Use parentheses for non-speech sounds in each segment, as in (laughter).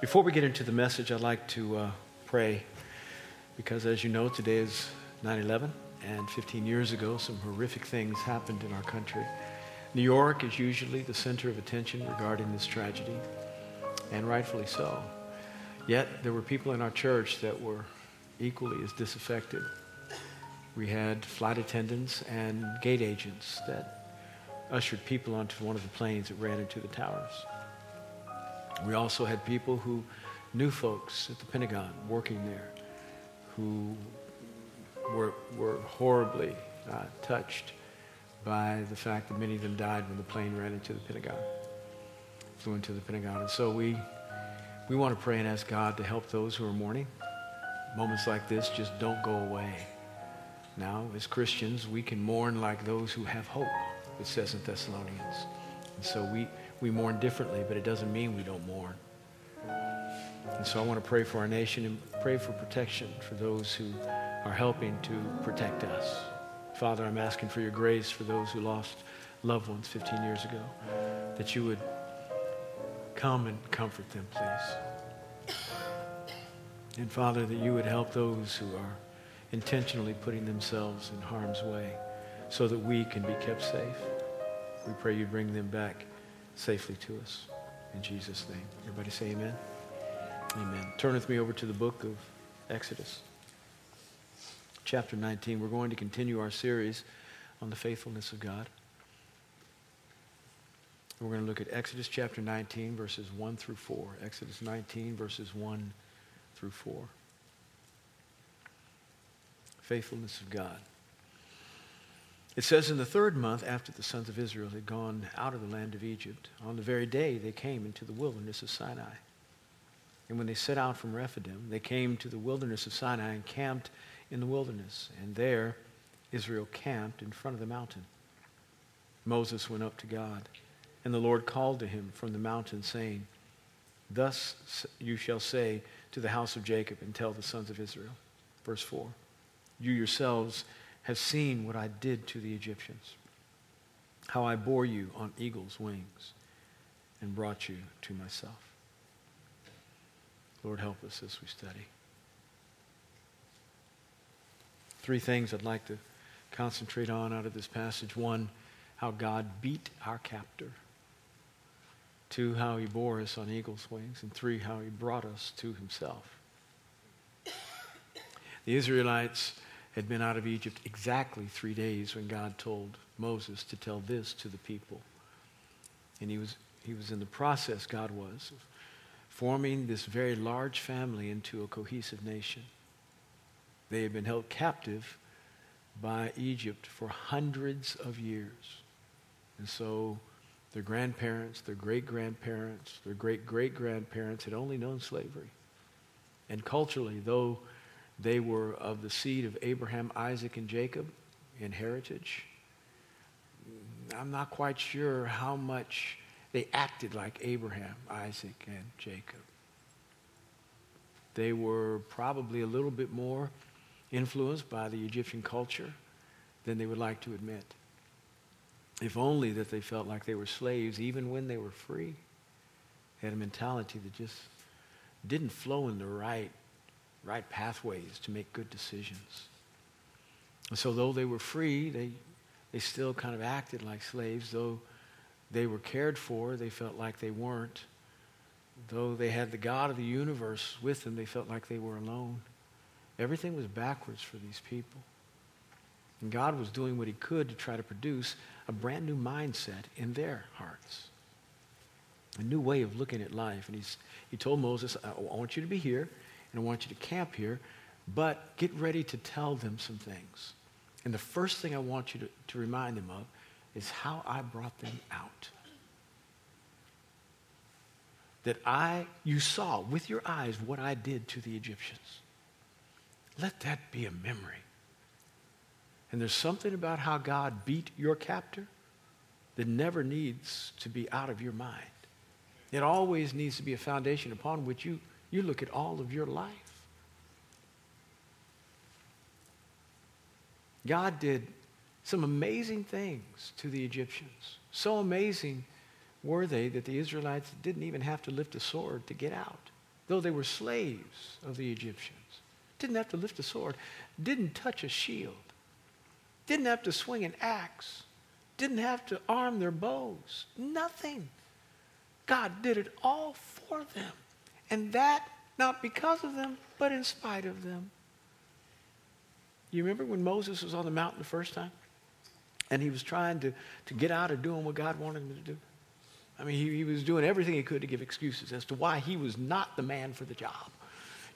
Before we get into the message, I'd like to uh, pray because, as you know, today is 9 11, and 15 years ago, some horrific things happened in our country. New York is usually the center of attention regarding this tragedy, and rightfully so. Yet, there were people in our church that were equally as disaffected. We had flight attendants and gate agents that ushered people onto one of the planes that ran into the towers. We also had people who knew folks at the Pentagon working there who were, were horribly uh, touched by the fact that many of them died when the plane ran into the Pentagon, flew into the Pentagon. And so we, we want to pray and ask God to help those who are mourning. Moments like this just don't go away. Now, as Christians, we can mourn like those who have hope, it says in Thessalonians. And so we, we mourn differently, but it doesn't mean we don't mourn. And so I want to pray for our nation and pray for protection for those who are helping to protect us. Father, I'm asking for your grace for those who lost loved ones 15 years ago, that you would come and comfort them, please. And Father, that you would help those who are intentionally putting themselves in harm's way so that we can be kept safe. We pray you bring them back safely to us. In Jesus' name. Everybody say amen. Amen. Turn with me over to the book of Exodus, chapter 19. We're going to continue our series on the faithfulness of God. We're going to look at Exodus chapter 19, verses 1 through 4. Exodus 19, verses 1 through 4. Faithfulness of God. It says, In the third month after the sons of Israel had gone out of the land of Egypt, on the very day they came into the wilderness of Sinai. And when they set out from Rephidim, they came to the wilderness of Sinai and camped in the wilderness. And there Israel camped in front of the mountain. Moses went up to God, and the Lord called to him from the mountain, saying, Thus you shall say to the house of Jacob and tell the sons of Israel. Verse 4 You yourselves have seen what I did to the Egyptians, how I bore you on eagle's wings and brought you to myself. Lord, help us as we study. Three things I'd like to concentrate on out of this passage. One, how God beat our captor. Two, how he bore us on eagle's wings. And three, how he brought us to himself. The Israelites had been out of Egypt exactly three days when God told Moses to tell this to the people. And he was, he was in the process, God was, of forming this very large family into a cohesive nation. They had been held captive by Egypt for hundreds of years. And so their grandparents, their great grandparents, their great great grandparents had only known slavery. And culturally, though they were of the seed of Abraham, Isaac, and Jacob in heritage. I'm not quite sure how much they acted like Abraham, Isaac, and Jacob. They were probably a little bit more influenced by the Egyptian culture than they would like to admit. If only that they felt like they were slaves even when they were free. They had a mentality that just didn't flow in the right right pathways to make good decisions. And so, though they were free, they, they still kind of acted like slaves. Though they were cared for, they felt like they weren't. Though they had the God of the universe with them, they felt like they were alone. Everything was backwards for these people. And God was doing what he could to try to produce a brand new mindset in their hearts, a new way of looking at life. And he's, he told Moses, I want you to be here and I want you to camp here, but get ready to tell them some things. And the first thing I want you to, to remind them of is how I brought them out. That I, you saw with your eyes what I did to the Egyptians. Let that be a memory. And there's something about how God beat your captor that never needs to be out of your mind. It always needs to be a foundation upon which you you look at all of your life. God did some amazing things to the Egyptians. So amazing were they that the Israelites didn't even have to lift a sword to get out. though they were slaves of the Egyptians. Didn't have to lift a sword, didn't touch a shield, didn't have to swing an axe, didn't have to arm their bows. Nothing. God did it all for them. And that not because of them, but in spite of them. You remember when Moses was on the mountain the first time? And he was trying to, to get out of doing what God wanted him to do. I mean, he, he was doing everything he could to give excuses as to why he was not the man for the job.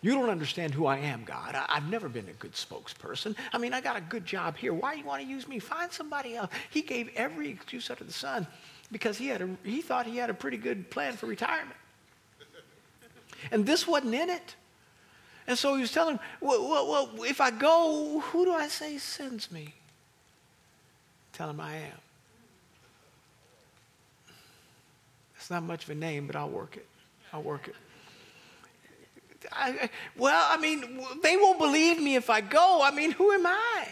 You don't understand who I am, God. I, have never been a good spokesperson. I mean, I got a good job here. Why do you want to use me? Find somebody else. He gave every excuse under the sun because he, had a, he thought he had a pretty good plan for retirement. And this wasn't in it. And so he was telling him, well, well, well, if I go, who do I say sends me? Tell him I am. It's not much of a name, but I'll work it. I'll work it. I, well, I mean, they won't believe me if I go. I mean, who am I?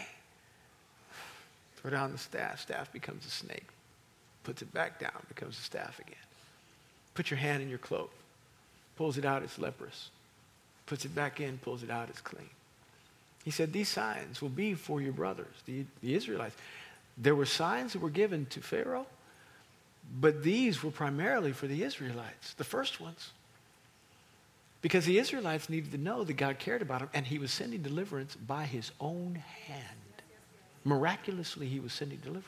Throw down the staff. Staff becomes a snake. Puts it back down, becomes a staff again. Put your hand in your cloak. Pulls it out, it's leprous. Puts it back in, pulls it out, it's clean. He said, These signs will be for your brothers, the, the Israelites. There were signs that were given to Pharaoh, but these were primarily for the Israelites, the first ones. Because the Israelites needed to know that God cared about them and he was sending deliverance by his own hand. Miraculously, he was sending deliverance.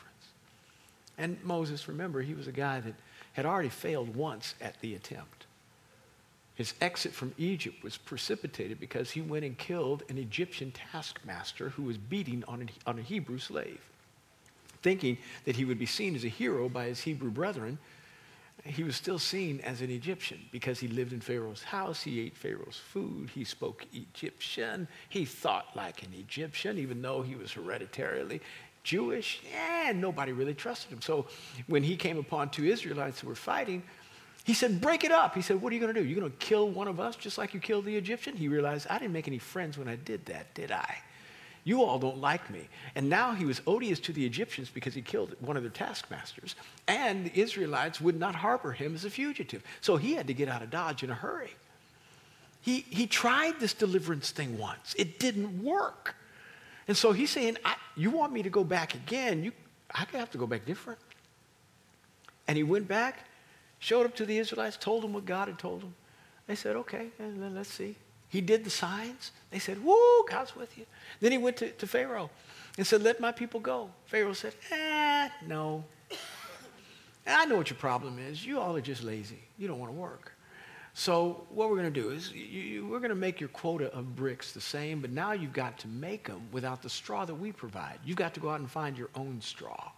And Moses, remember, he was a guy that had already failed once at the attempt. His exit from Egypt was precipitated because he went and killed an Egyptian taskmaster who was beating on a, on a Hebrew slave. Thinking that he would be seen as a hero by his Hebrew brethren, he was still seen as an Egyptian because he lived in Pharaoh's house, he ate Pharaoh's food, he spoke Egyptian, he thought like an Egyptian, even though he was hereditarily Jewish. Yeah, nobody really trusted him. So when he came upon two Israelites who were fighting, he said, Break it up. He said, What are you going to do? You're going to kill one of us just like you killed the Egyptian? He realized, I didn't make any friends when I did that, did I? You all don't like me. And now he was odious to the Egyptians because he killed one of their taskmasters. And the Israelites would not harbor him as a fugitive. So he had to get out of Dodge in a hurry. He, he tried this deliverance thing once, it didn't work. And so he's saying, You want me to go back again? You, I have to go back different. And he went back, showed up to the Israelites, told them what God had told them. They said, Okay, let's see. He did the signs. They said, Woo, God's with you. Then he went to, to Pharaoh and said, Let my people go. Pharaoh said, Eh, no. I know what your problem is. You all are just lazy. You don't want to work. So what we're going to do is you, you, we're going to make your quota of bricks the same, but now you've got to make them without the straw that we provide. You've got to go out and find your own straw,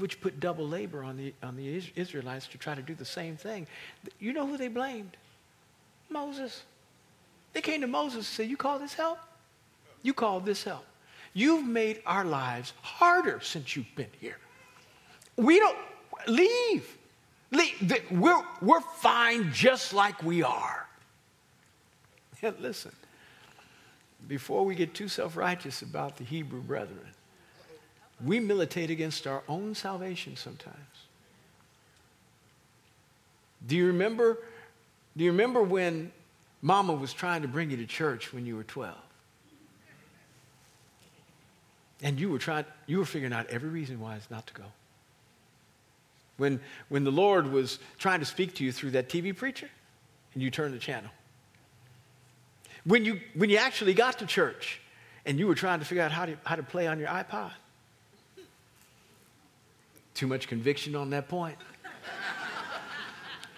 which put double labor on the, on the Israelites to try to do the same thing. You know who they blamed? Moses. They came to Moses and said, You call this help? You call this help. You've made our lives harder since you've been here. We don't leave. leave. We're, we're fine just like we are. And (laughs) listen, before we get too self righteous about the Hebrew brethren, we militate against our own salvation sometimes. Do you remember? Do you remember when Mama was trying to bring you to church when you were 12. And you were trying, you were figuring out every reason why it's not to go. When, when the Lord was trying to speak to you through that TV preacher, and you turned the channel. When you, when you actually got to church and you were trying to figure out how to, how to play on your iPod. Too much conviction on that point.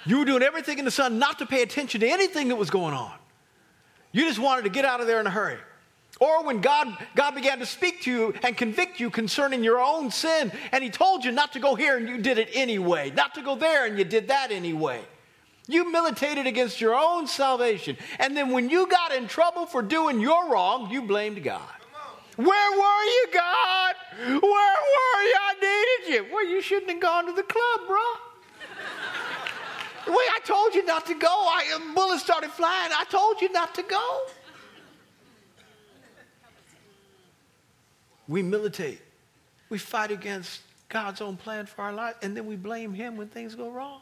You were doing everything in the sun not to pay attention to anything that was going on. You just wanted to get out of there in a hurry. Or when God, God began to speak to you and convict you concerning your own sin, and He told you not to go here and you did it anyway, not to go there and you did that anyway. You militated against your own salvation. And then when you got in trouble for doing your wrong, you blamed God. Where were you, God? Where were you? I needed you. Well, you shouldn't have gone to the club, bro. Wait, I told you not to go. I, um, bullets started flying. I told you not to go. We militate. We fight against God's own plan for our life, and then we blame Him when things go wrong.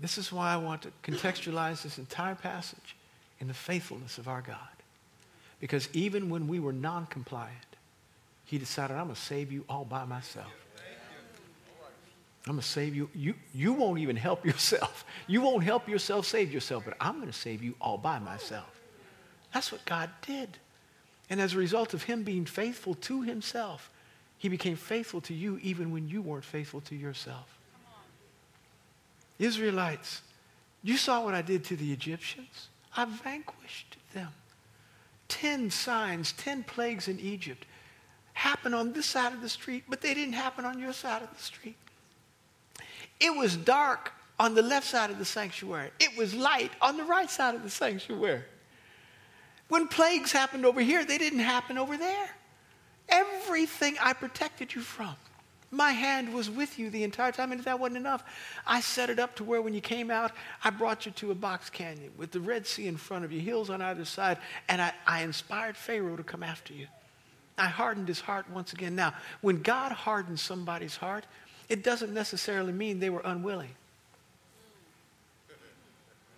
This is why I want to contextualize this entire passage in the faithfulness of our God. Because even when we were non compliant, He decided, I'm going to save you all by myself. I'm going to save you. you. You won't even help (laughs) yourself. You won't help yourself save yourself, but I'm going to save you all by myself. That's what God did. And as a result of Him being faithful to Himself, He became faithful to you even when you weren't faithful to yourself. Israelites, you saw what I did to the Egyptians. I vanquished them. Ten signs, ten plagues in Egypt happened on this side of the street, but they didn't happen on your side of the street. It was dark on the left side of the sanctuary. It was light on the right side of the sanctuary. When plagues happened over here, they didn't happen over there. Everything I protected you from. My hand was with you the entire time, and if that wasn't enough, I set it up to where when you came out, I brought you to a box canyon with the Red Sea in front of you, hills on either side, and I, I inspired Pharaoh to come after you. I hardened his heart once again. Now, when God hardens somebody's heart, it doesn't necessarily mean they were unwilling.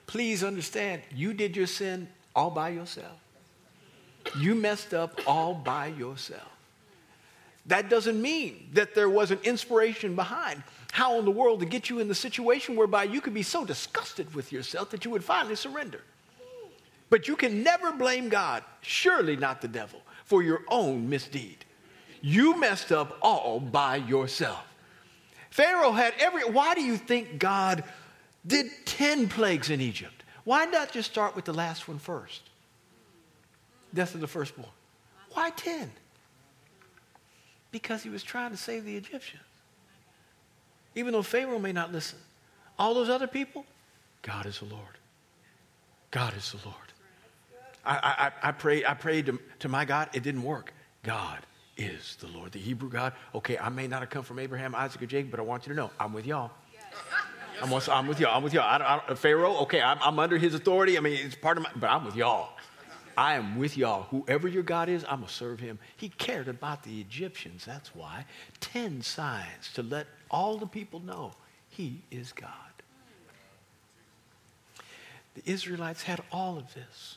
Please understand, you did your sin all by yourself. You messed up all by yourself. That doesn't mean that there was an inspiration behind how in the world to get you in the situation whereby you could be so disgusted with yourself that you would finally surrender. But you can never blame God, surely not the devil, for your own misdeed. You messed up all by yourself. Pharaoh had every. Why do you think God did 10 plagues in Egypt? Why not just start with the last one first? Death of the firstborn. Why 10? Because he was trying to save the Egyptians. Even though Pharaoh may not listen. All those other people, God is the Lord. God is the Lord. I, I, I prayed, I prayed to, to my God, it didn't work. God is the Lord, the Hebrew God. Okay, I may not have come from Abraham, Isaac, or Jacob, but I want you to know I'm with y'all. I'm, with, y'all. I'm with y'all. I I Pharaoh, okay, I'm, I'm, under his authority. I mean, it's part of my, but I'm with y'all. I am with y'all. Whoever your God is, I'm going to serve him. He cared about the Egyptians. That's why. Ten signs to let all the people know he is God. The Israelites had all of this.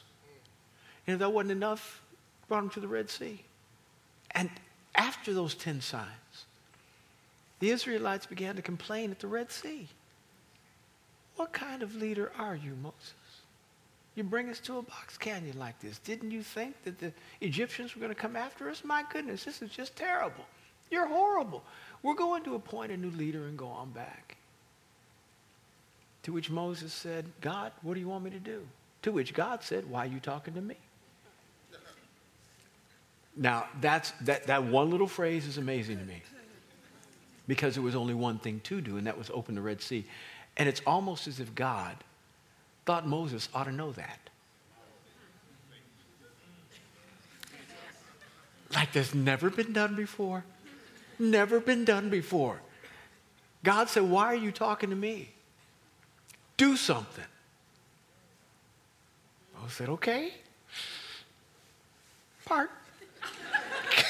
And if that wasn't enough, brought them to the Red Sea. And after those 10 signs, the Israelites began to complain at the Red Sea. What kind of leader are you, Moses? You bring us to a box canyon like this. Didn't you think that the Egyptians were going to come after us? My goodness, this is just terrible. You're horrible. We're going to appoint a new leader and go on back. To which Moses said, God, what do you want me to do? To which God said, Why are you talking to me? Now, that's, that, that one little phrase is amazing to me because there was only one thing to do, and that was open the Red Sea. And it's almost as if God thought Moses ought to know that. Like there's never been done before. Never been done before. God said, Why are you talking to me? Do something. Moses said, Okay. Part. (laughs)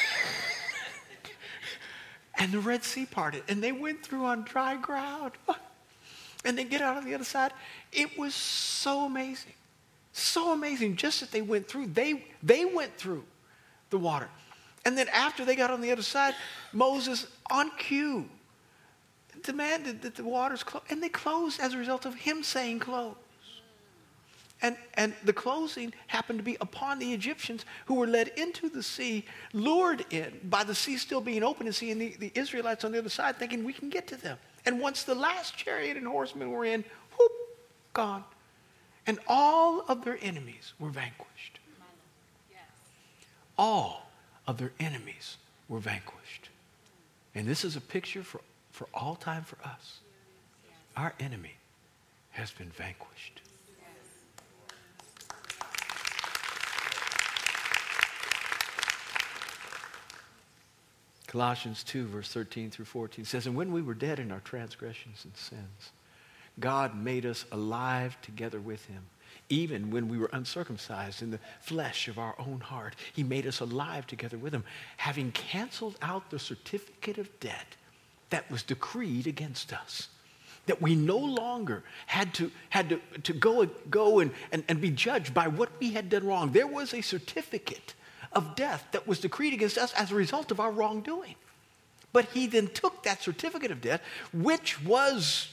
and the Red Sea parted, and they went through on dry ground. (laughs) And they get out on the other side. It was so amazing. So amazing. Just that they went through, they, they went through the water. And then after they got on the other side, Moses, on cue, demanded that the waters close. And they closed as a result of him saying close. And, and the closing happened to be upon the Egyptians who were led into the sea, lured in by the sea still being open and seeing the, the Israelites on the other side, thinking we can get to them. And once the last chariot and horsemen were in, whoop, gone. And all of their enemies were vanquished. All of their enemies were vanquished. And this is a picture for, for all time for us. Our enemy has been vanquished. Colossians 2, verse 13 through 14 says, And when we were dead in our transgressions and sins, God made us alive together with him. Even when we were uncircumcised in the flesh of our own heart, he made us alive together with him, having canceled out the certificate of debt that was decreed against us that we no longer had to, had to, to go, go and, and, and be judged by what we had done wrong. There was a certificate of death that was decreed against us as a result of our wrongdoing. But he then took that certificate of death, which was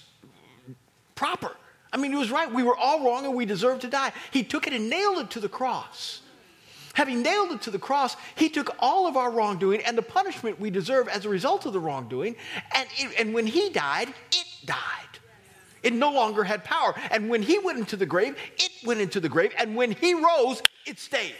proper. I mean, he was right. We were all wrong and we deserved to die. He took it and nailed it to the cross. Having nailed it to the cross, he took all of our wrongdoing and the punishment we deserve as a result of the wrongdoing. And, it, and when he died, it died. It no longer had power. And when he went into the grave, it went into the grave. And when he rose, it stayed.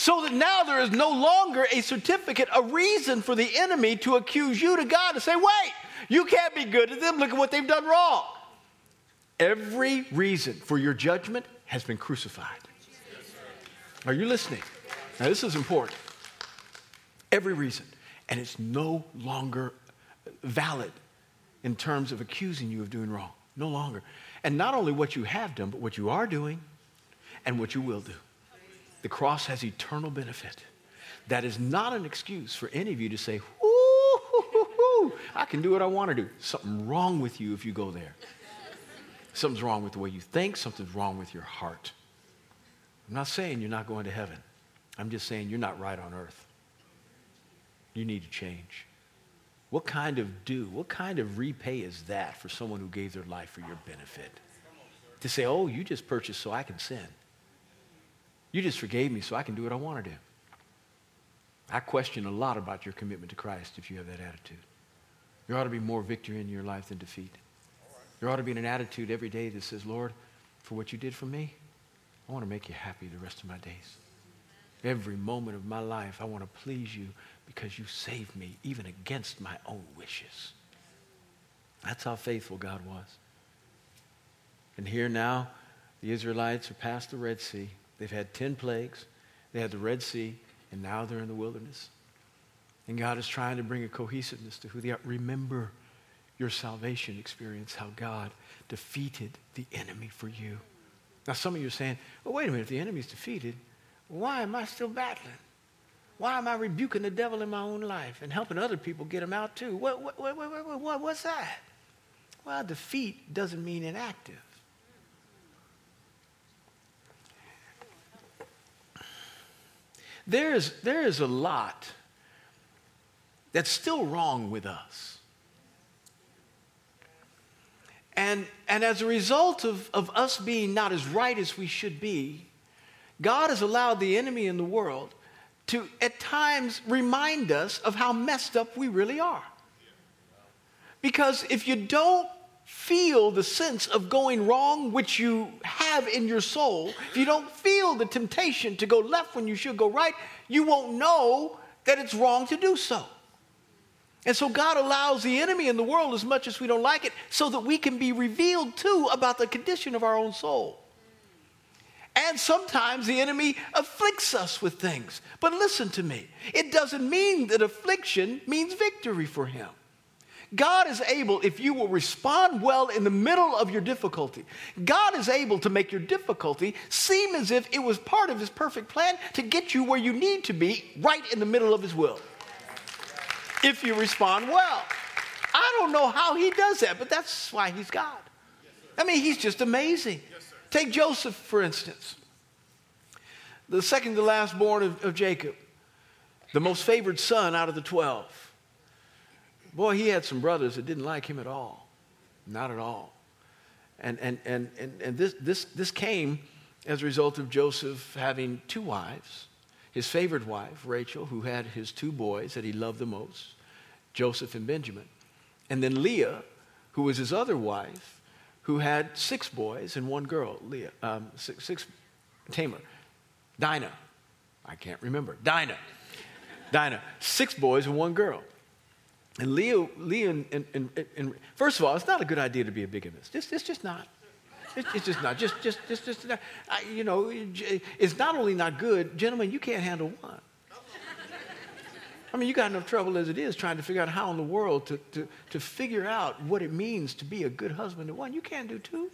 So that now there is no longer a certificate, a reason for the enemy to accuse you to God to say, wait, you can't be good to them. Look at what they've done wrong. Every reason for your judgment has been crucified. Are you listening? Now, this is important. Every reason. And it's no longer valid in terms of accusing you of doing wrong. No longer. And not only what you have done, but what you are doing and what you will do. The cross has eternal benefit. That is not an excuse for any of you to say, "Ooh, I can do what I want to do. Something wrong with you if you go there. Something's wrong with the way you think, something's wrong with your heart. I'm not saying you're not going to heaven. I'm just saying you're not right on earth. You need to change. What kind of do, what kind of repay is that for someone who gave their life for your benefit? To say, oh, you just purchased so I can sin. You just forgave me so I can do what I want to do. I question a lot about your commitment to Christ if you have that attitude. There ought to be more victory in your life than defeat. There ought to be an attitude every day that says, Lord, for what you did for me, I want to make you happy the rest of my days. Every moment of my life, I want to please you because you saved me even against my own wishes. That's how faithful God was. And here now, the Israelites are past the Red Sea. They've had 10 plagues. They had the Red Sea, and now they're in the wilderness. And God is trying to bring a cohesiveness to who they are. Remember your salvation experience, how God defeated the enemy for you. Now, some of you are saying, well, wait a minute, if the enemy's defeated, why am I still battling? Why am I rebuking the devil in my own life and helping other people get him out too? What, what, what, what, what, what's that? Well, defeat doesn't mean inactive. There is, there is a lot that's still wrong with us. And, and as a result of, of us being not as right as we should be, God has allowed the enemy in the world to at times remind us of how messed up we really are. Because if you don't feel the sense of going wrong, which you have in your soul, if you don't feel the temptation to go left when you should go right, you won't know that it's wrong to do so. And so God allows the enemy in the world as much as we don't like it so that we can be revealed too about the condition of our own soul. And sometimes the enemy afflicts us with things. But listen to me it doesn't mean that affliction means victory for him. God is able, if you will respond well in the middle of your difficulty, God is able to make your difficulty seem as if it was part of His perfect plan to get you where you need to be right in the middle of His will. If you respond well. I don't know how He does that, but that's why He's God. I mean, He's just amazing. Take Joseph, for instance, the second to last born of, of Jacob, the most favored son out of the 12. Boy, he had some brothers that didn't like him at all. Not at all. And, and, and, and, and this, this, this came as a result of Joseph having two wives. His favorite wife, Rachel, who had his two boys that he loved the most, Joseph and Benjamin. And then Leah, who was his other wife, who had six boys and one girl, Leah, um, six, six, Tamar, Dinah. I can't remember. Dinah. Dinah. Six boys and one girl. And Leo, Leah and, and, and, and, first of all, it's not a good idea to be a bigamist. It's, it's just not. It's, it's just not. Just, just, just, just not. I, you know, it's not only not good, gentlemen, you can't handle one. I mean, you got enough trouble as it is trying to figure out how in the world to, to, to figure out what it means to be a good husband to one. You can't do two.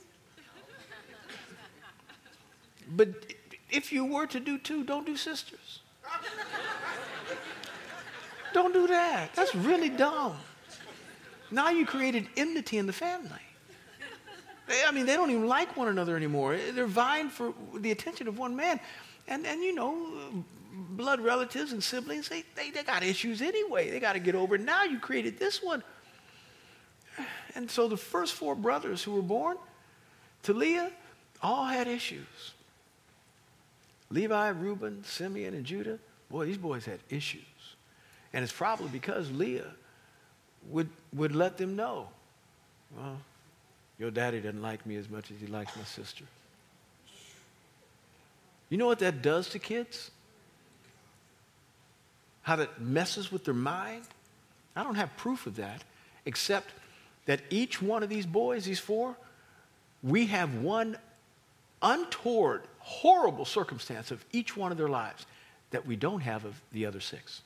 But if you were to do two, don't do sisters. Don't do that. That's really dumb. Now you created enmity in the family. I mean, they don't even like one another anymore. They're vying for the attention of one man. And, and you know, blood relatives and siblings, they, they, they got issues anyway. They got to get over it. Now you created this one. And so the first four brothers who were born to Leah all had issues. Levi, Reuben, Simeon, and Judah, boy, these boys had issues. And it's probably because Leah would, would let them know, well, your daddy doesn't like me as much as he likes my sister. You know what that does to kids? How that messes with their mind? I don't have proof of that, except that each one of these boys, these four, we have one untoward, horrible circumstance of each one of their lives that we don't have of the other six.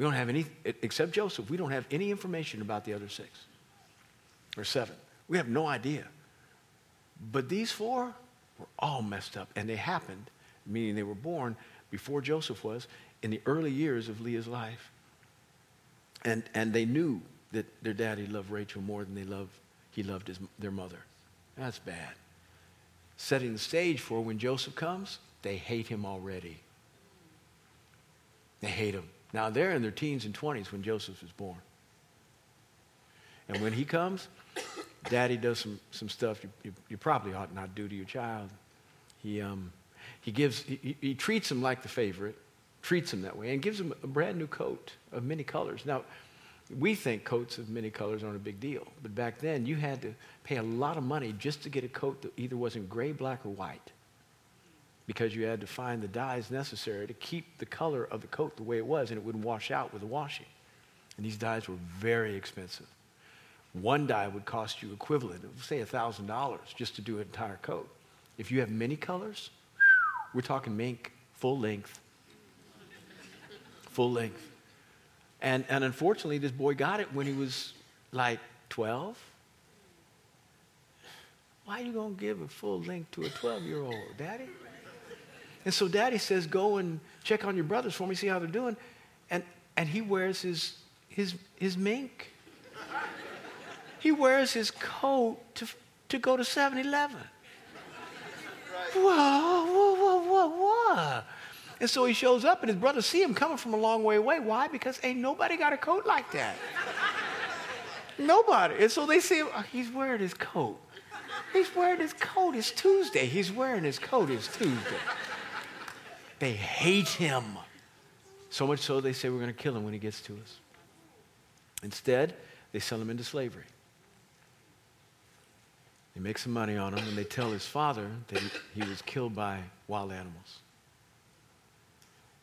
We don't have any, except Joseph, we don't have any information about the other six or seven. We have no idea. But these four were all messed up, and they happened, meaning they were born before Joseph was, in the early years of Leah's life. And, and they knew that their daddy loved Rachel more than they loved, he loved his, their mother. That's bad. Setting the stage for when Joseph comes, they hate him already. They hate him. Now they're in their teens and 20s when Joseph is born. And when he comes, daddy does some, some stuff you, you, you probably ought not do to your child. He, um, he, gives, he, he treats him like the favorite, treats him that way, and gives him a brand new coat of many colors. Now, we think coats of many colors aren't a big deal, but back then you had to pay a lot of money just to get a coat that either wasn't gray, black, or white because you had to find the dyes necessary to keep the color of the coat the way it was and it wouldn't wash out with the washing. And these dyes were very expensive. One dye would cost you equivalent of, say, $1,000 just to do an entire coat. If you have many colors, we're talking mink, full length. Full length. And, and unfortunately, this boy got it when he was like 12. Why are you going to give a full length to a 12 year old, daddy? And so daddy says, Go and check on your brothers for me, see how they're doing. And, and he wears his, his, his mink. He wears his coat to, to go to 7 Eleven. Whoa, whoa, whoa, whoa, whoa. And so he shows up, and his brothers see him coming from a long way away. Why? Because ain't nobody got a coat like that. nobody. And so they see him, oh, he's wearing his coat. He's wearing his coat. It's Tuesday. He's wearing his coat. It's Tuesday. They hate him. So much so they say we're going to kill him when he gets to us. Instead, they sell him into slavery. They make some money on him, and they tell his father that he, was killed by wild animals.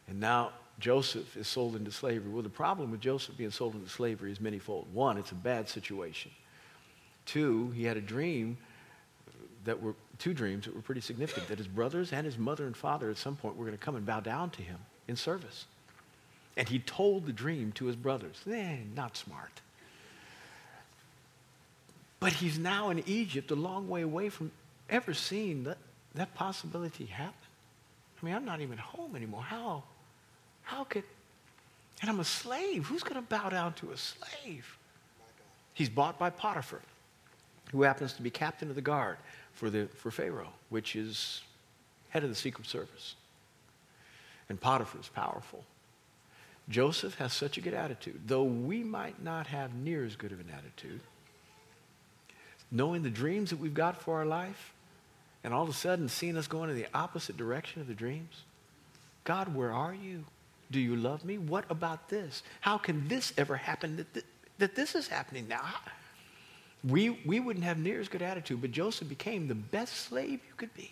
And now Joseph is sold into slavery. Well, the problem with Joseph being sold into slavery is manyfold. One, it's a bad situation. Two, he had a dream that were two dreams that were pretty significant that his brothers and his mother and father at some point were going to come and bow down to him in service. And he told the dream to his brothers. Eh, not smart. But he's now in Egypt, a long way away from ever seeing that, that possibility happen. I mean, I'm not even home anymore. How? How could? And I'm a slave. Who's going to bow down to a slave? He's bought by Potiphar, who happens to be captain of the guard for, the, for Pharaoh, which is head of the Secret Service. And Potiphar is powerful. Joseph has such a good attitude, though we might not have near as good of an attitude. Knowing the dreams that we've got for our life, and all of a sudden seeing us going in the opposite direction of the dreams. God, where are you? Do you love me? What about this? How can this ever happen that, th- that this is happening now? We, we wouldn't have near as good attitude, but Joseph became the best slave you could be.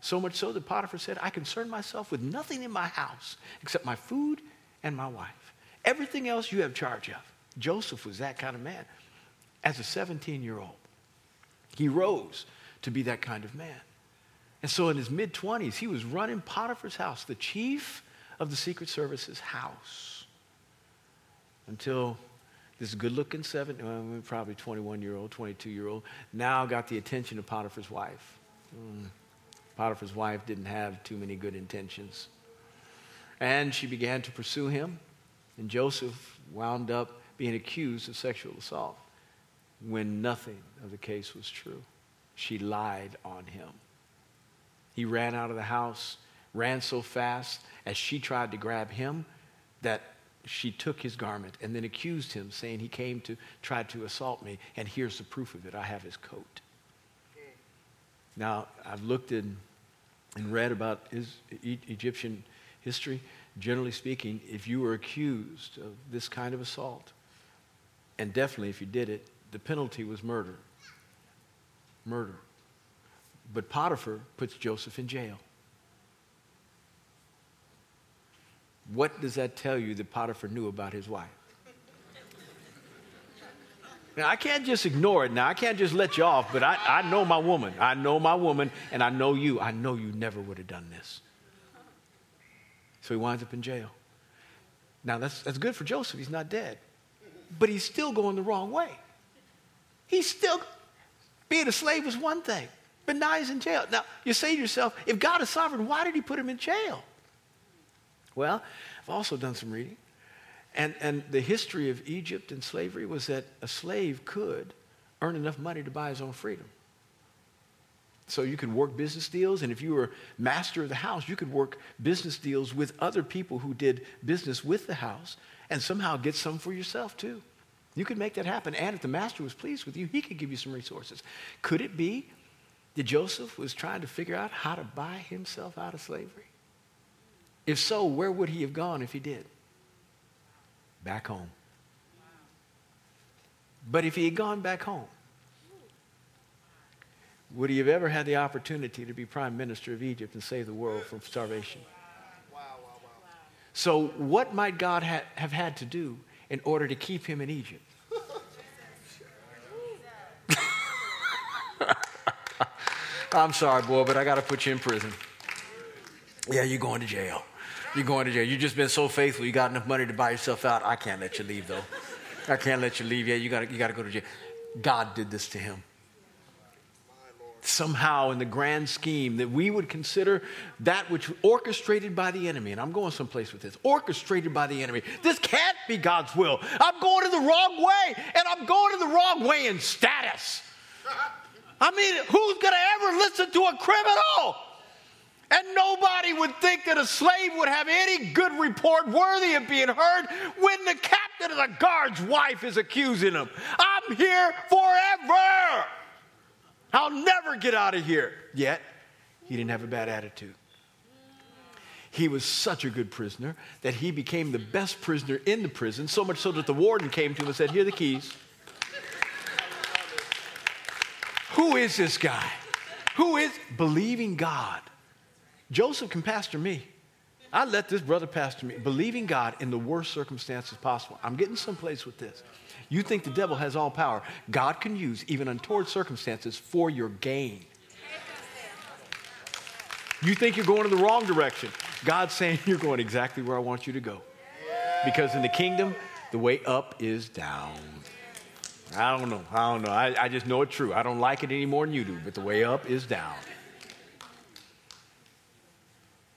So much so that Potiphar said, I concern myself with nothing in my house except my food and my wife. Everything else you have charge of. Joseph was that kind of man. As a 17 year old, he rose to be that kind of man. And so in his mid 20s, he was running Potiphar's house, the chief of the Secret Service's house, until this good looking seven, well, probably 21 year old, 22 year old, now got the attention of Potiphar's wife. Mm. Potiphar's wife didn't have too many good intentions. And she began to pursue him. And Joseph wound up being accused of sexual assault when nothing of the case was true. She lied on him. He ran out of the house, ran so fast as she tried to grab him that she took his garment and then accused him, saying he came to try to assault me, and here's the proof of it. I have his coat. Now, I've looked in and read about his Egyptian history. Generally speaking, if you were accused of this kind of assault, and definitely if you did it, the penalty was murder. Murder. But Potiphar puts Joseph in jail. What does that tell you that Potiphar knew about his wife? Now, I can't just ignore it now. I can't just let you off, but I, I know my woman. I know my woman, and I know you. I know you never would have done this. So he winds up in jail. Now, that's, that's good for Joseph. He's not dead. But he's still going the wrong way. He's still, being a slave was one thing, but now he's in jail. Now, you say to yourself, if God is sovereign, why did he put him in jail? Well, I've also done some reading. And, and the history of Egypt and slavery was that a slave could earn enough money to buy his own freedom. So you could work business deals, and if you were master of the house, you could work business deals with other people who did business with the house and somehow get some for yourself too. You could make that happen. And if the master was pleased with you, he could give you some resources. Could it be that Joseph was trying to figure out how to buy himself out of slavery? If so, where would he have gone if he did? Back home. But if he had gone back home, would he have ever had the opportunity to be prime minister of Egypt and save the world from starvation? So, what might God ha- have had to do in order to keep him in Egypt? (laughs) I'm sorry, boy, but I got to put you in prison. Yeah, you're going to jail. You're going to jail. You've just been so faithful. You got enough money to buy yourself out. I can't let you leave, though. I can't let you leave. Yeah, you got to. you got to go to jail. God did this to him. Somehow, in the grand scheme, that we would consider that which orchestrated by the enemy, and I'm going someplace with this orchestrated by the enemy. This can't be God's will. I'm going to the wrong way, and I'm going to the wrong way in status. I mean, who's going to ever listen to a criminal? And nobody would think that a slave would have any good report worthy of being heard when the captain of the guard's wife is accusing him. I'm here forever. I'll never get out of here. Yet, he didn't have a bad attitude. He was such a good prisoner that he became the best prisoner in the prison, so much so that the warden came to him and said, Here are the keys. Who is this guy? Who is believing God? Joseph can pastor me. I let this brother pastor me, believing God in the worst circumstances possible. I'm getting someplace with this. You think the devil has all power. God can use even untoward circumstances for your gain. You think you're going in the wrong direction. God's saying (laughs) you're going exactly where I want you to go. Because in the kingdom, the way up is down. I don't know. I don't know. I, I just know it's true. I don't like it any more than you do, but the way up is down.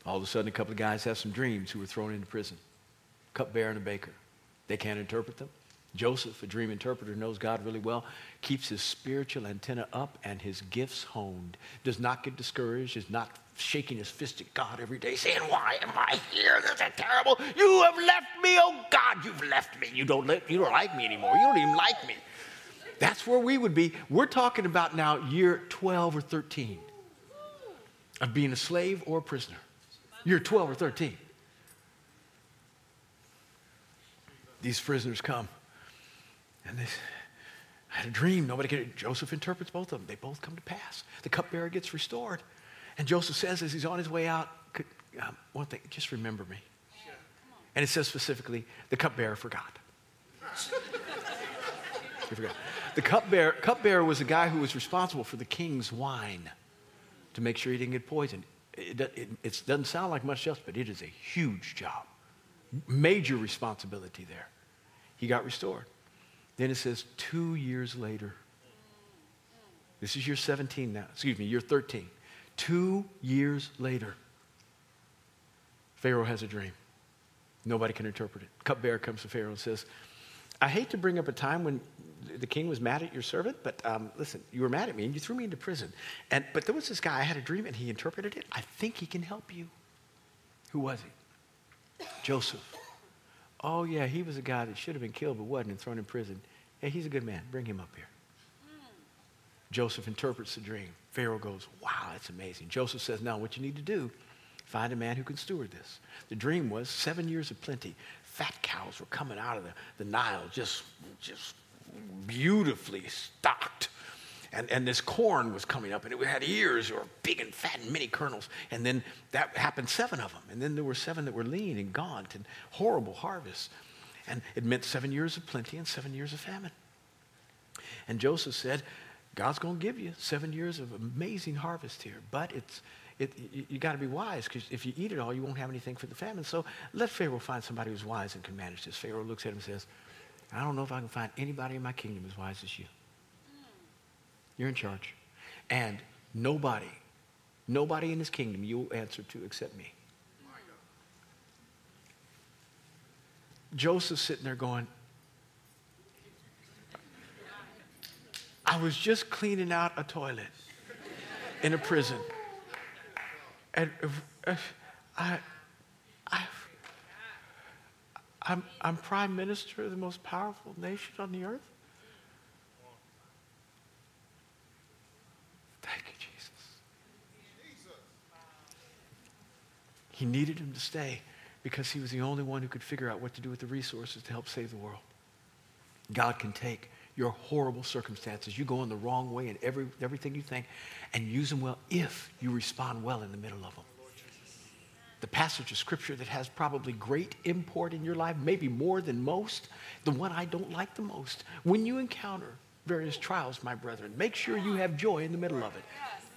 All of a sudden, a couple of guys have some dreams who were thrown into prison cupbearer and a baker. They can't interpret them. Joseph, a dream interpreter, knows God really well, keeps his spiritual antenna up and his gifts honed, does not get discouraged, is not shaking his fist at God every day, saying, Why am I here? This is terrible. You have left me, oh God, you've left me. You don't, let, you don't like me anymore. You don't even like me. That's where we would be. We're talking about now year 12 or 13 of being a slave or a prisoner. You're 12 or 13. These prisoners come, and they I had a dream. Nobody can. Joseph interprets both of them. They both come to pass. The cupbearer gets restored. And Joseph says, as he's on his way out, um, one thing, just remember me. And it says specifically, the cupbearer forgot. (laughs) he forgot. The cupbearer, cupbearer was the guy who was responsible for the king's wine to make sure he didn't get poisoned. It, it, it doesn't sound like much else, but it is a huge job. Major responsibility there. He got restored. Then it says two years later. This is year 17 now. Excuse me, year 13. Two years later, Pharaoh has a dream. Nobody can interpret it. Cupbearer comes to Pharaoh and says, I hate to bring up a time when the king was mad at your servant, but um, listen, you were mad at me and you threw me into prison. And, but there was this guy, I had a dream and he interpreted it. I think he can help you. Who was he? Joseph. Oh, yeah, he was a guy that should have been killed but wasn't and thrown in prison. Hey, he's a good man. Bring him up here. Joseph interprets the dream. Pharaoh goes, Wow, that's amazing. Joseph says, Now, what you need to do, find a man who can steward this. The dream was seven years of plenty. Fat cows were coming out of the, the Nile, just, just beautifully stocked. And, and this corn was coming up, and it had ears were big and fat and many kernels. And then that happened, seven of them. And then there were seven that were lean and gaunt and horrible harvests. And it meant seven years of plenty and seven years of famine. And Joseph said, God's going to give you seven years of amazing harvest here, but it's, it, you, you got to be wise because if you eat it all, you won't have anything for the famine. So let Pharaoh find somebody who's wise and can manage this. Pharaoh looks at him and says, I don't know if I can find anybody in my kingdom as wise as you. You're in charge. And nobody, nobody in this kingdom you will answer to except me. Joseph's sitting there going, I was just cleaning out a toilet in a prison. And I, I'm, I'm prime minister of the most powerful nation on the earth. Thank you, Jesus. He needed him to stay because he was the only one who could figure out what to do with the resources to help save the world. God can take your horrible circumstances. You go in the wrong way in every, everything you think and use them well if you respond well in the middle of them. The passage of scripture that has probably great import in your life, maybe more than most, the one I don't like the most. When you encounter various trials, my brethren, make sure you have joy in the middle of it.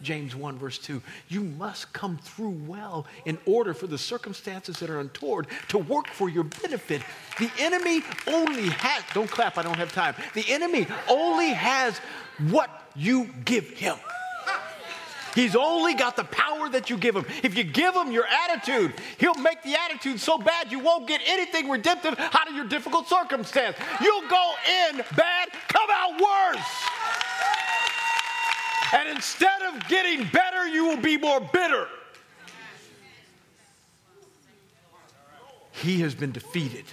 James 1, verse 2. You must come through well in order for the circumstances that are untoward to work for your benefit. The enemy only has, don't clap, I don't have time. The enemy only has what you give him. He's only got the power that you give him. If you give him your attitude, he'll make the attitude so bad you won't get anything redemptive out of your difficult circumstance. You'll go in bad, come out worse. And instead of getting better, you will be more bitter. He has been defeated.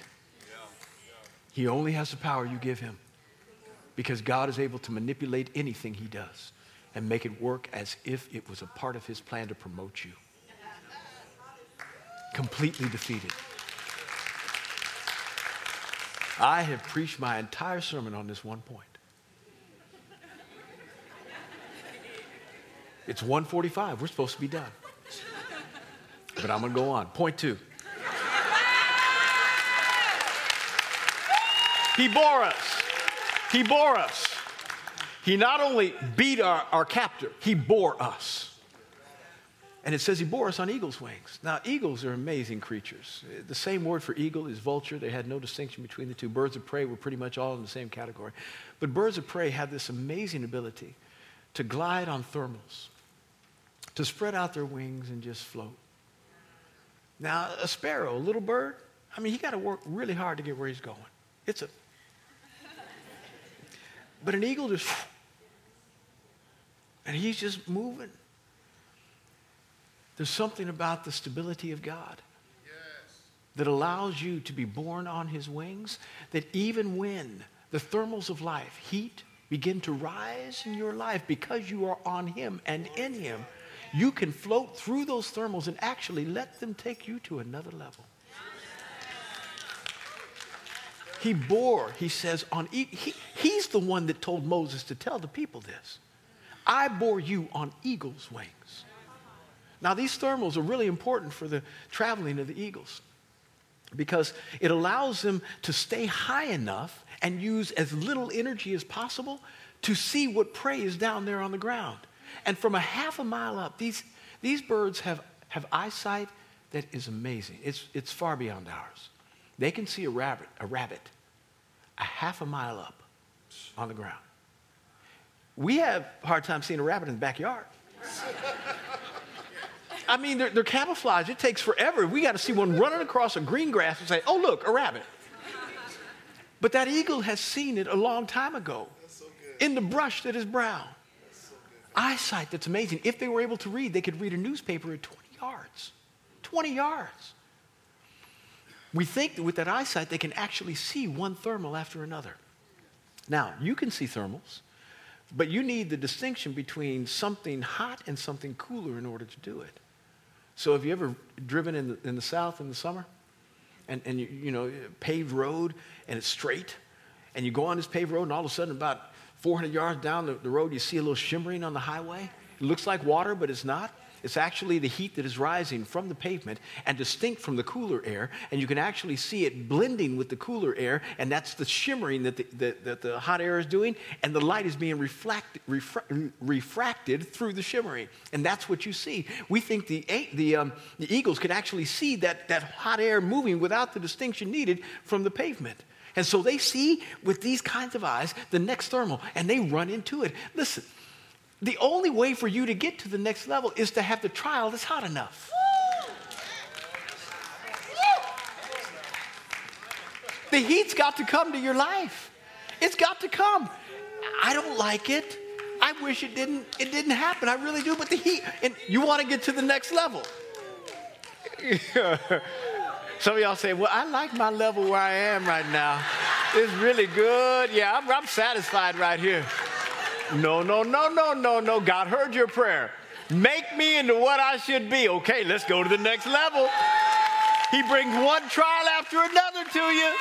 He only has the power you give him because God is able to manipulate anything he does and make it work as if it was a part of his plan to promote you. Completely defeated. I have preached my entire sermon on this one point. It's 145. We're supposed to be done. But I'm going to go on. Point two. He bore us. He bore us. He not only beat our, our captor, he bore us. And it says he bore us on eagle's wings. Now, eagles are amazing creatures. The same word for eagle is vulture. They had no distinction between the two. Birds of prey were pretty much all in the same category. But birds of prey have this amazing ability to glide on thermals to spread out their wings and just float. Now, a sparrow, a little bird, I mean, he got to work really hard to get where he's going. It's a. But an eagle just. And he's just moving. There's something about the stability of God that allows you to be borne on his wings, that even when the thermals of life, heat, begin to rise in your life because you are on him and in him, you can float through those thermals and actually let them take you to another level. He bore, he says, on he, he's the one that told Moses to tell the people this. I bore you on eagle's wings. Now, these thermals are really important for the traveling of the eagles because it allows them to stay high enough and use as little energy as possible to see what prey is down there on the ground. And from a half a mile up, these, these birds have, have eyesight that is amazing. It's, it's far beyond ours. They can see a rabbit, a rabbit a half a mile up on the ground. We have a hard time seeing a rabbit in the backyard. (laughs) I mean, they're, they're camouflaged. It takes forever. We got to see one running across a green grass and say, oh, look, a rabbit. But that eagle has seen it a long time ago so in the brush that is brown. Eyesight that's amazing. If they were able to read, they could read a newspaper at 20 yards. 20 yards. We think that with that eyesight, they can actually see one thermal after another. Now, you can see thermals, but you need the distinction between something hot and something cooler in order to do it. So, have you ever driven in the, in the south in the summer? And, and you, you know, paved road and it's straight, and you go on this paved road, and all of a sudden, about 400 yards down the, the road, you see a little shimmering on the highway. It looks like water, but it's not. It's actually the heat that is rising from the pavement and distinct from the cooler air. And you can actually see it blending with the cooler air. And that's the shimmering that the, the that the hot air is doing. And the light is being reflected, refra- refracted through the shimmering. And that's what you see. We think the, the, um, the eagles could actually see that, that hot air moving without the distinction needed from the pavement. And so they see with these kinds of eyes the next thermal and they run into it. Listen, the only way for you to get to the next level is to have the trial that's hot enough. The heat's got to come to your life. It's got to come. I don't like it. I wish it didn't it didn't happen. I really do, but the heat and you want to get to the next level. (laughs) Some of y'all say, Well, I like my level where I am right now. It's really good. Yeah, I'm, I'm satisfied right here. No, no, no, no, no, no. God heard your prayer. Make me into what I should be. Okay, let's go to the next level. He brings one trial after another to you.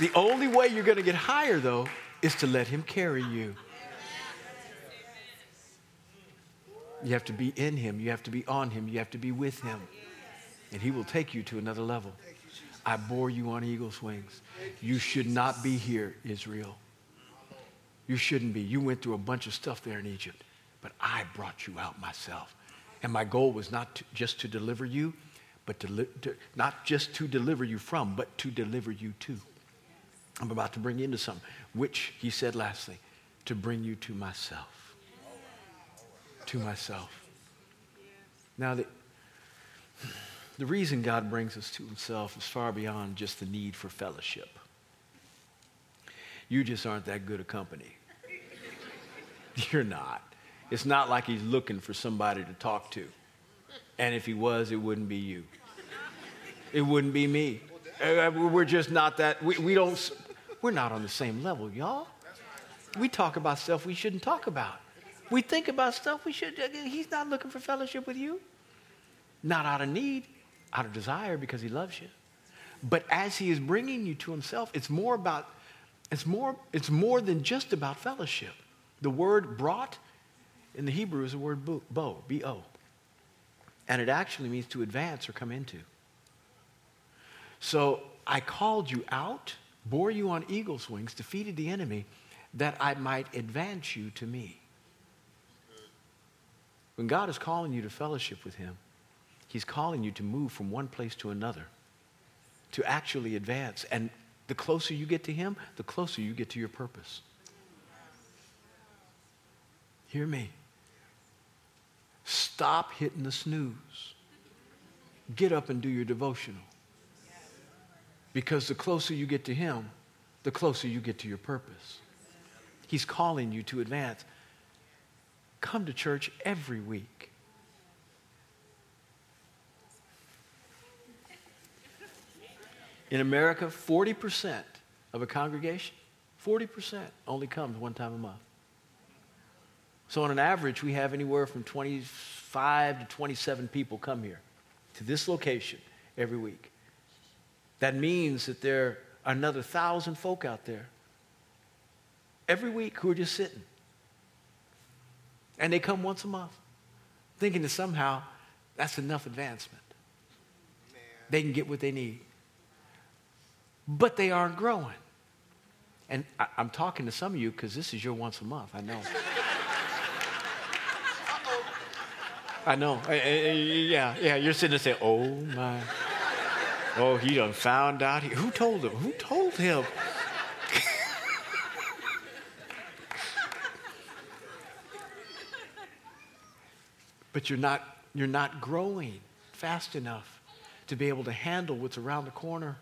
The only way you're going to get higher, though, is to let Him carry you. You have to be in Him, you have to be on Him, you have to be with Him, and He will take you to another level. I bore you on eagle's wings. You should not be here, Israel. You shouldn't be. You went through a bunch of stuff there in Egypt, but I brought you out myself. And my goal was not to, just to deliver you, but to, to, not just to deliver you from, but to deliver you to. I'm about to bring you into something, which he said lastly, to bring you to myself. To myself. Now, the, the reason God brings us to himself is far beyond just the need for fellowship. You just aren't that good a company. (laughs) You're not. It's not like he's looking for somebody to talk to. And if he was, it wouldn't be you. It wouldn't be me. Uh, we're just not that, we, we don't, we're not on the same level, y'all. We talk about stuff we shouldn't talk about. We think about stuff we should, uh, he's not looking for fellowship with you. Not out of need, out of desire because he loves you. But as he is bringing you to himself, it's more about, it's more, it's more than just about fellowship. The word brought in the Hebrew is the word bo, B O. And it actually means to advance or come into. So I called you out, bore you on eagle's wings, defeated the enemy, that I might advance you to me. When God is calling you to fellowship with Him, He's calling you to move from one place to another, to actually advance. And the closer you get to Him, the closer you get to your purpose. Hear me. Stop hitting the snooze. Get up and do your devotional. Because the closer you get to Him, the closer you get to your purpose. He's calling you to advance. Come to church every week. In America, 40% of a congregation, 40% only comes one time a month. So, on an average, we have anywhere from 25 to 27 people come here to this location every week. That means that there are another thousand folk out there every week who are just sitting. And they come once a month, thinking that somehow that's enough advancement. Man. They can get what they need. But they aren't growing. And I, am talking to some of you because this is your once a month, I know. (laughs) I know. Eh, eh, eh, yeah, yeah. You're sitting there saying, "Oh my, oh he done found out." Who told him? Who told him? (laughs) but you're not you're not growing fast enough to be able to handle what's around the corner.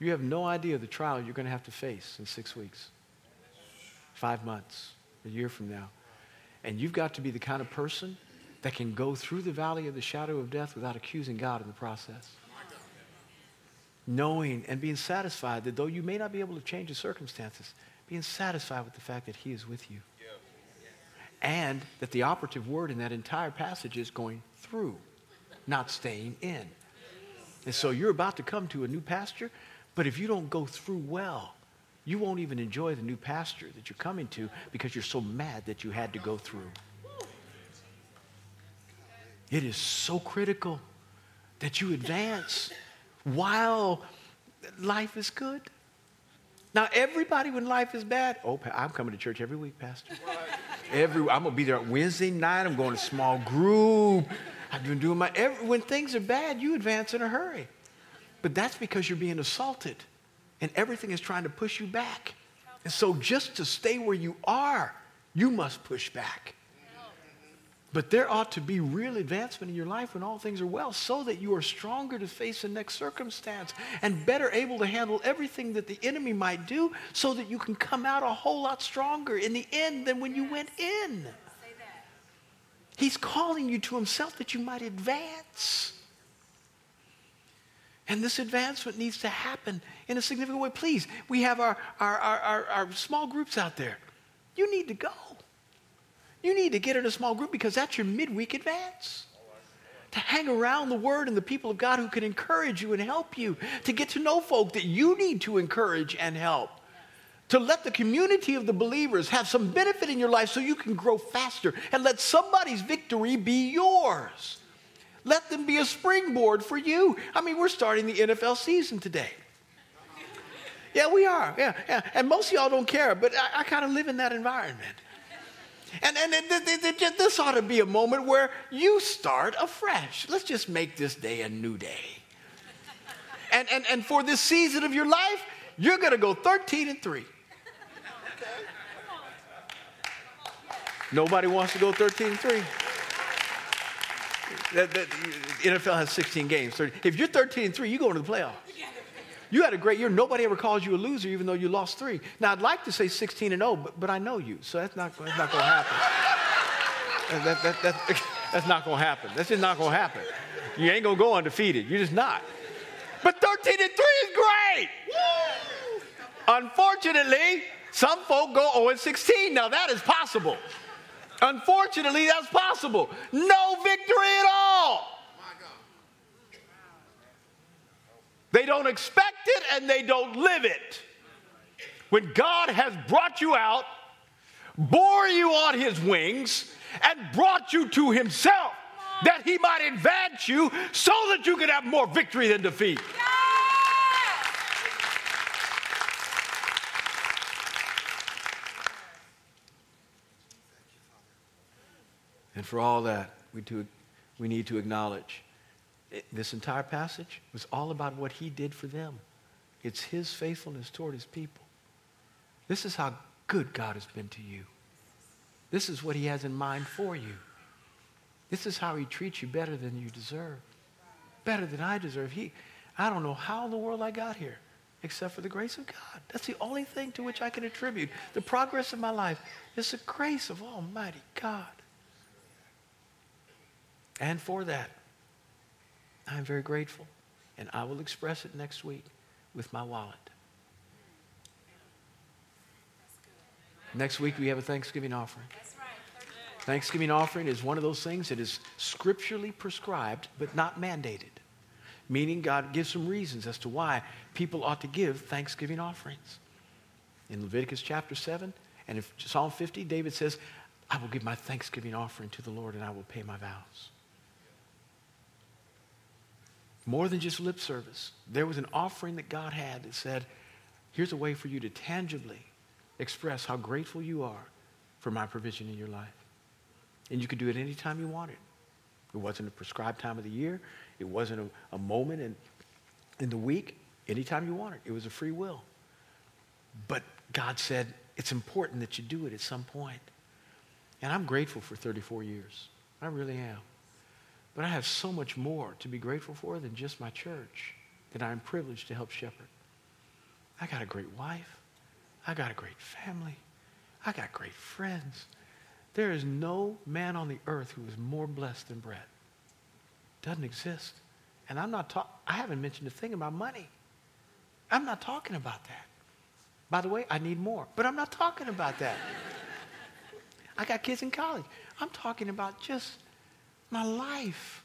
You have no idea the trial you're going to have to face in six weeks, five months, a year from now. And you've got to be the kind of person that can go through the valley of the shadow of death without accusing God in the process. Knowing and being satisfied that though you may not be able to change the circumstances, being satisfied with the fact that He is with you. And that the operative word in that entire passage is going through, not staying in. And so you're about to come to a new pasture, but if you don't go through well, you won't even enjoy the new pasture that you're coming to because you're so mad that you had to go through. It is so critical that you advance while life is good. Now, everybody, when life is bad, oh, I'm coming to church every week, Pastor. Every, I'm gonna be there on Wednesday night. I'm going to small group. I've been doing my. Every, when things are bad, you advance in a hurry, but that's because you're being assaulted, and everything is trying to push you back. And so, just to stay where you are, you must push back. But there ought to be real advancement in your life when all things are well so that you are stronger to face the next circumstance and better able to handle everything that the enemy might do so that you can come out a whole lot stronger in the end than when you went in. He's calling you to himself that you might advance. And this advancement needs to happen in a significant way. Please, we have our, our, our, our, small groups out there. You need to go. You need to get in a small group because that's your midweek advance. To hang around the Word and the people of God who can encourage you and help you. To get to know folk that you need to encourage and help. To let the community of the believers have some benefit in your life so you can grow faster. And let somebody's victory be yours. Let them be a springboard for you. I mean, we're starting the NFL season today. Yeah, we are. Yeah, yeah. And most of y'all don't care, but I, I kind of live in that environment. And, and, this ought to be a moment where you start afresh. Let's just make this day a new day. And, and, and for this season of your life, you're going to go 13 and 3. Nobody wants to go 13 and 3. That, that, NFL has 16 games. If you're 13 and 3, you go into the playoffs. You had a great year. Nobody ever calls you a loser, even though you lost three. Now, I'd like to say 16 and 0, but, but I know you, so that's not, that's not going to happen. That, that, that, (laughs) that's not going to happen. That's just not going to happen. You ain't going to go undefeated. You're just not. But 13 and 3 is great. Unfortunately, some folk go 0 and 16. Now, that is possible. Unfortunately, that's possible. No victory at all. They don't expect it and they don't live it. When God has brought you out, bore you on his wings, and brought you to himself that he might advance you so that you could have more victory than defeat. And for all that, we, we need to acknowledge this entire passage was all about what he did for them. It's his faithfulness toward his people. This is how good God has been to you. This is what he has in mind for you. This is how he treats you better than you deserve. Better than I deserve. He, I don't know how in the world I got here except for the grace of God. That's the only thing to which I can attribute the progress of my life is the grace of Almighty God. And for that, I'm very grateful, and I will express it next week with my wallet. Next week, we have a Thanksgiving offering. Thanksgiving offering is one of those things that is scripturally prescribed but not mandated, meaning God gives some reasons as to why people ought to give Thanksgiving offerings. In Leviticus chapter 7 and in Psalm 50, David says, I will give my Thanksgiving offering to the Lord and I will pay my vows more than just lip service. There was an offering that God had that said, here's a way for you to tangibly express how grateful you are for my provision in your life. And you could do it anytime you wanted. It wasn't a prescribed time of the year. It wasn't a, a moment in, in the week. Anytime you wanted. It was a free will. But God said, it's important that you do it at some point. And I'm grateful for 34 years. I really am. But I have so much more to be grateful for than just my church that I am privileged to help shepherd. I got a great wife. I got a great family. I got great friends. There is no man on the earth who is more blessed than Brett. Doesn't exist. And I'm not talking, I haven't mentioned a thing about money. I'm not talking about that. By the way, I need more, but I'm not talking about that. (laughs) I got kids in college. I'm talking about just my life.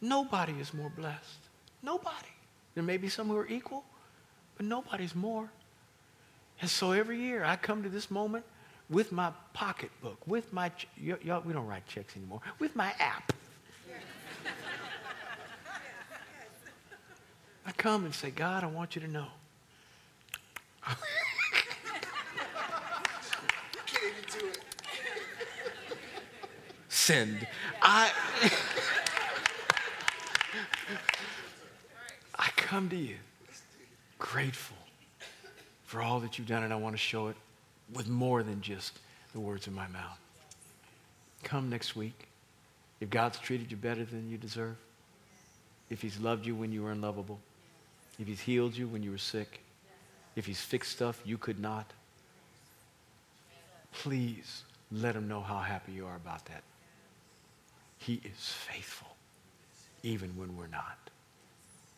Nobody is more blessed. Nobody. There may be some who are equal, but nobody's more. And so every year I come to this moment with my pocketbook, with my, ch- y- y'all, we don't write checks anymore, with my app. I come and say, God, I want you to know. (laughs) Send. I, I come to you grateful for all that you've done, and I want to show it with more than just the words in my mouth. Come next week. If God's treated you better than you deserve, if He's loved you when you were unlovable, if He's healed you when you were sick, if He's fixed stuff you could not, please let Him know how happy you are about that. He is faithful, even when we're not.